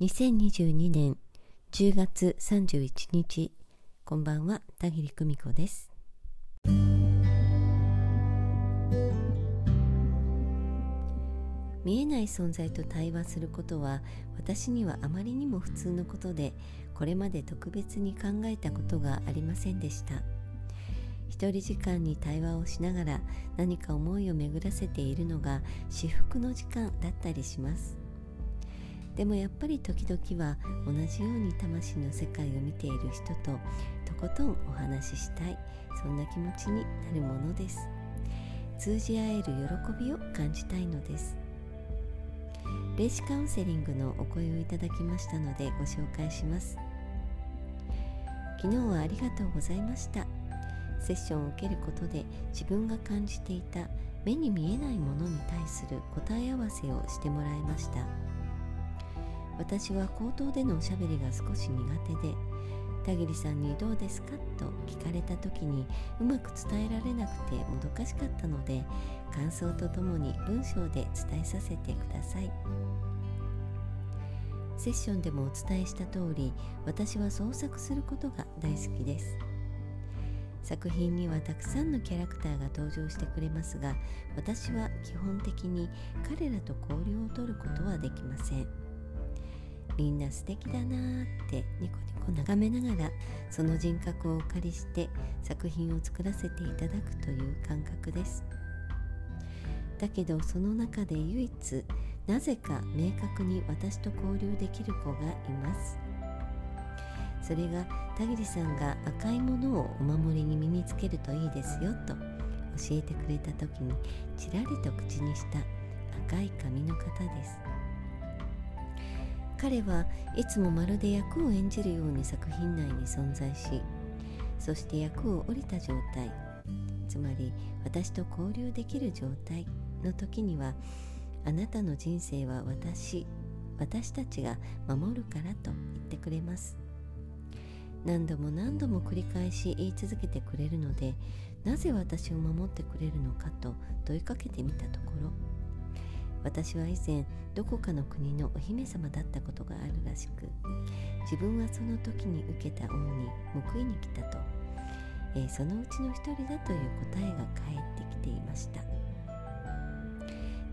2022年10月31日こんばんは田切久美子です。見えない存在と対話することは私にはあまりにも普通のことでこれまで特別に考えたことがありませんでした。一人時間に対話をしながら何か思いを巡らせているのが至福の時間だったりします。でもやっぱり時々は同じように魂の世界を見ている人ととことんお話ししたいそんな気持ちになるものです。通じ合える喜びを感じたいのです。霊視カウンセリングのお声をいただきましたのでご紹介します。昨日はありがとうございました。セッションを受けることで自分が感じていた目に見えないものに対する答え合わせをしてもらいました。私は口頭でのおしゃべりが少し苦手で田切さんにどうですか？と聞かれた時にうまく伝えられなくてもどかしかったので感想とともに文章で伝えさせてください。セッションでもお伝えした通り私は創作することが大好きです。作品にはたくさんのキャラクターが登場してくれますが私は基本的に彼らと交流をとることはできません。みんな素敵だなーってニコニコ眺めながらその人格をお借りして作品を作らせていただくという感覚です。だけどその中で唯一なぜか明確に私と交流できる子がいます。それが田切さんが赤いものをお守りに身につけるといいですよと教えてくれた時にちらりと口にした赤い髪の方です。彼はいつもまるで役を演じるように作品内に存在しそして役を降りた状態つまり私と交流できる状態の時にはあなたの人生は私私たちが守るからと言ってくれます。何度も何度も繰り返し言い続けてくれるのでなぜ私を守ってくれるのかと問いかけてみたところ私は以前どこかの国のお姫様だったことがあるらしく自分はその時に受けた恩に報いに来たと、えー、そのうちの一人だという答えが返ってきていました。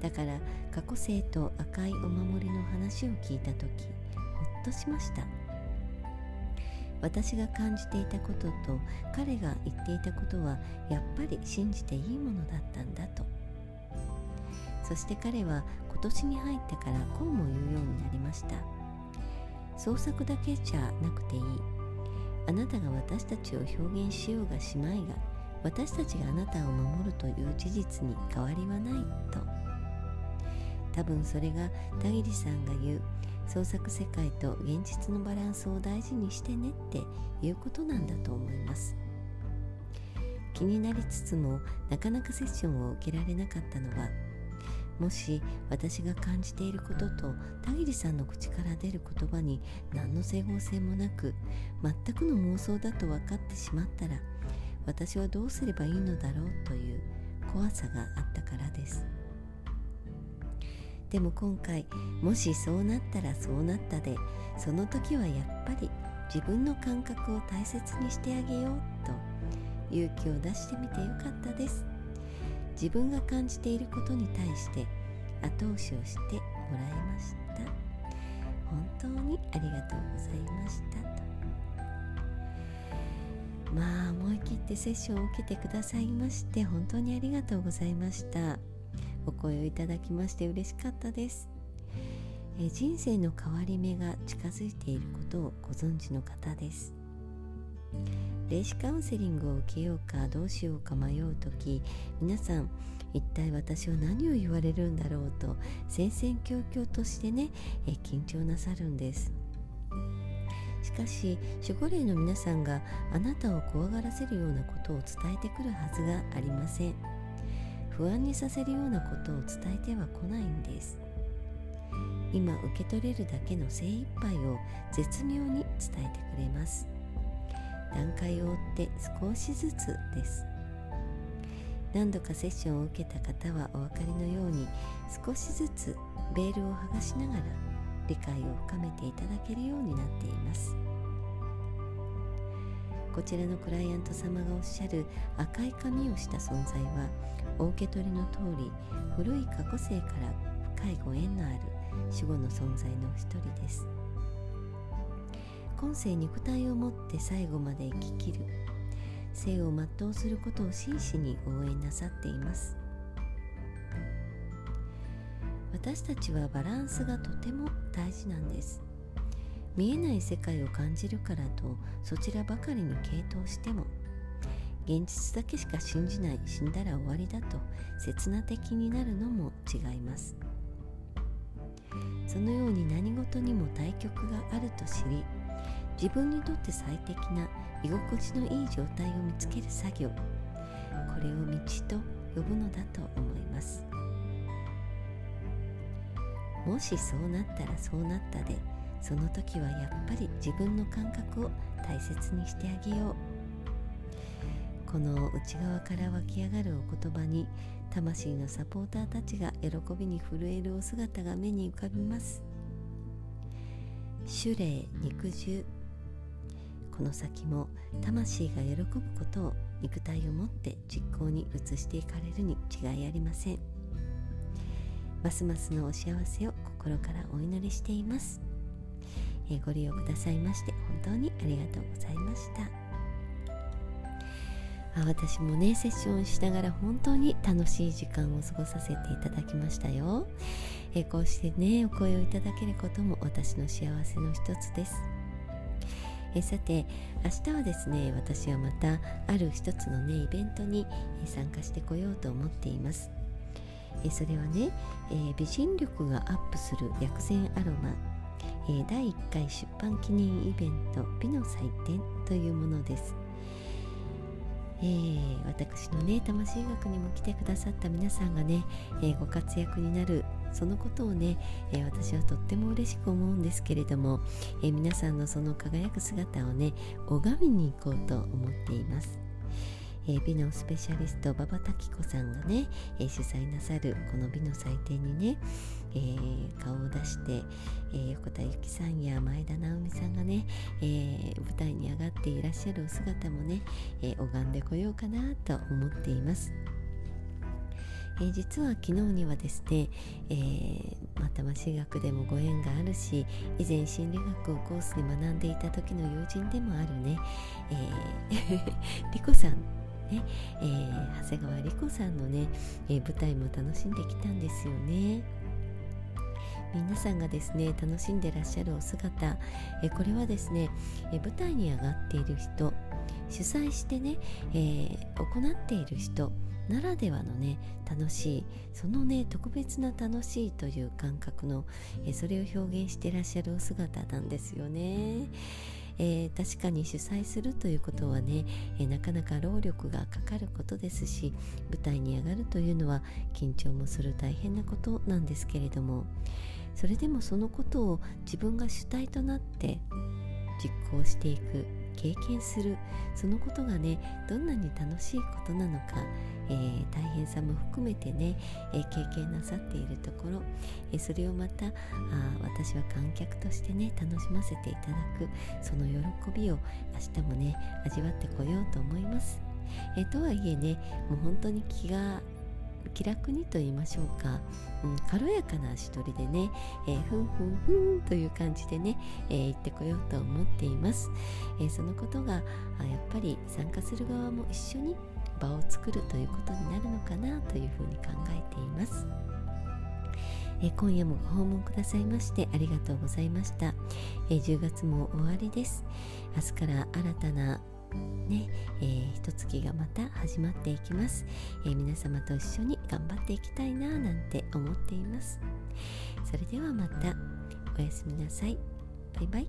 だから過去生と赤いお守りの話を聞いた時ほっとしました。私が感じていたことと彼が言っていたことはやっぱり信じていいものだったんだと。そして彼は今年に入ってからこうも言うようになりました。創作だけじゃなくていい。あなたが私たちを表現しようがしまいが私たちがあなたを守るという事実に変わりはないと。多分それが田切さんが言う創作世界と現実のバランスを大事にしてねっていうことなんだと思います。気になりつつもなかなかセッションを受けられなかったのはもし私が感じていることと田切さんの口から出る言葉に何の整合性もなく全くの妄想だと分かってしまったら私はどうすればいいのだろうという怖さがあったからです。でも今回もしそうなったらそうなったでその時はやっぱり自分の感覚を大切にしてあげようと勇気を出してみてよかったです。自分が感じていることに対して後押しをしてもらいました。本当にありがとうございました。とまあ思い切ってセッションを受けてくださいまして本当にありがとうございました。お声をいただきまして嬉しかったです。え人生の変わり目が近づいていることをご存知の方です。霊視カウンセリングを受けようかどうしようか迷う時皆さん一体私は何を言われるんだろうと戦々恐々としてねえ緊張なさるんです。しかし守護霊の皆さんがあなたを怖がらせるようなことを伝えてくるはずがありません。不安にさせるようなことを伝えては来ないんです。今受け取れるだけの精一杯を絶妙に伝えてくれます。段階を追って少しずつです。何度かセッションを受けた方はお分かりのように少しずつベールを剥がしながら理解を深めていただけるようになっています。こちらのクライアント様がおっしゃる赤い髪をした存在はお受け取りの通り古い過去世から深いご縁のある守護の存在の一人です。今世肉体を持って最後まで生き切る。生を全うすることを真摯に応援なさっています。私たちはバランスがとても大事なんです。見えない世界を感じるからとそちらばかりに傾倒しても現実だけしか信じない死んだら終わりだと刹那的になるのも違います。そのように何事にも対極があると知り自分にとって最適な居心地のいい状態を見つける作業。これを道と呼ぶのだと思います。もしそうなったらそうなったでその時はやっぱり自分の感覚を大切にしてあげよう。この内側から湧き上がるお言葉に魂のサポーターたちが喜びに震えるお姿が目に浮かびます。種霊肉汁この先も魂が喜ぶことを肉体を持って実行に移していかれるに違いありません。ますますのお幸せを心からお祈りしています、え、ご利用くださいまして本当にありがとうございました。あ私もねセッションしながら本当に楽しい時間を過ごさせていただきましたよ、え、こうしてねお声をいただけることも私の幸せの一つです。えさて明日はですね私はまたある一つのねイベントに参加してこようと思っています。えそれはね、えー、美人力がアップする薬膳アロマ、えー、第1回出版記念イベント美の祭典というものです。えー、私のね魂学にも来てくださった皆さんがね、えー、ご活躍になるそのことをね、えー、私はとっても嬉しく思うんですけれども、えー、皆さんのその輝く姿をね拝みに行こうと思っています。えー、美のスペシャリスト馬場滝子さんがね、えー、主催なさるこの美の祭典にね、えー、顔を出して、えー、横田由紀さんや前田直美さんがね、えー、舞台に上がっていらっしゃるお姿もね、え拝んでこようかなと思っています。えー、実は昨日にはですね、えー、また魂学でもご縁があるし以前心理学をコースで学んでいた時の友人でもあるね、えー、リコさんね、えー、長谷川莉子さんのね、えー、舞台も楽しんできたんですよね。皆さんがですね楽しんでらっしゃるお姿、えこれはですね、え舞台に上がっている人主催してね、えー、行っている人ならではのね楽しいそのね特別な楽しいという感覚の、えそれを表現してらっしゃるお姿なんですよね。えー、確かに主催するということはね、えー、なかなか労力がかかることですし舞台に上がるというのは緊張もする大変なことなんですけれどもそれでもそのことを自分が主体となって実行していく経験するそのことがねどんなに楽しいことなのか、えー、大変さも含めてね、えー、経験なさっているところ、えー、それをまたあ私は観客としてね楽しませていただくその喜びを明日もね味わってこようと思います。えとはいえねもう本当に気が気楽にと言いましょうか、うん、軽やかな足取りでね、えー、ふんふんふんという感じでね、えー、行ってこようと思っています、えー、そのことがやっぱり参加する側も一緒に場を作るということになるのかなというふうに考えています。え今夜もご訪問くださいましてありがとうございました、え10月も終わりです。明日から新たなね、えー、一月がまた始まっていきます、えー、皆様と一緒に頑張っていきたいななんて思っています。それではまた。おやすみなさい。バイバイ。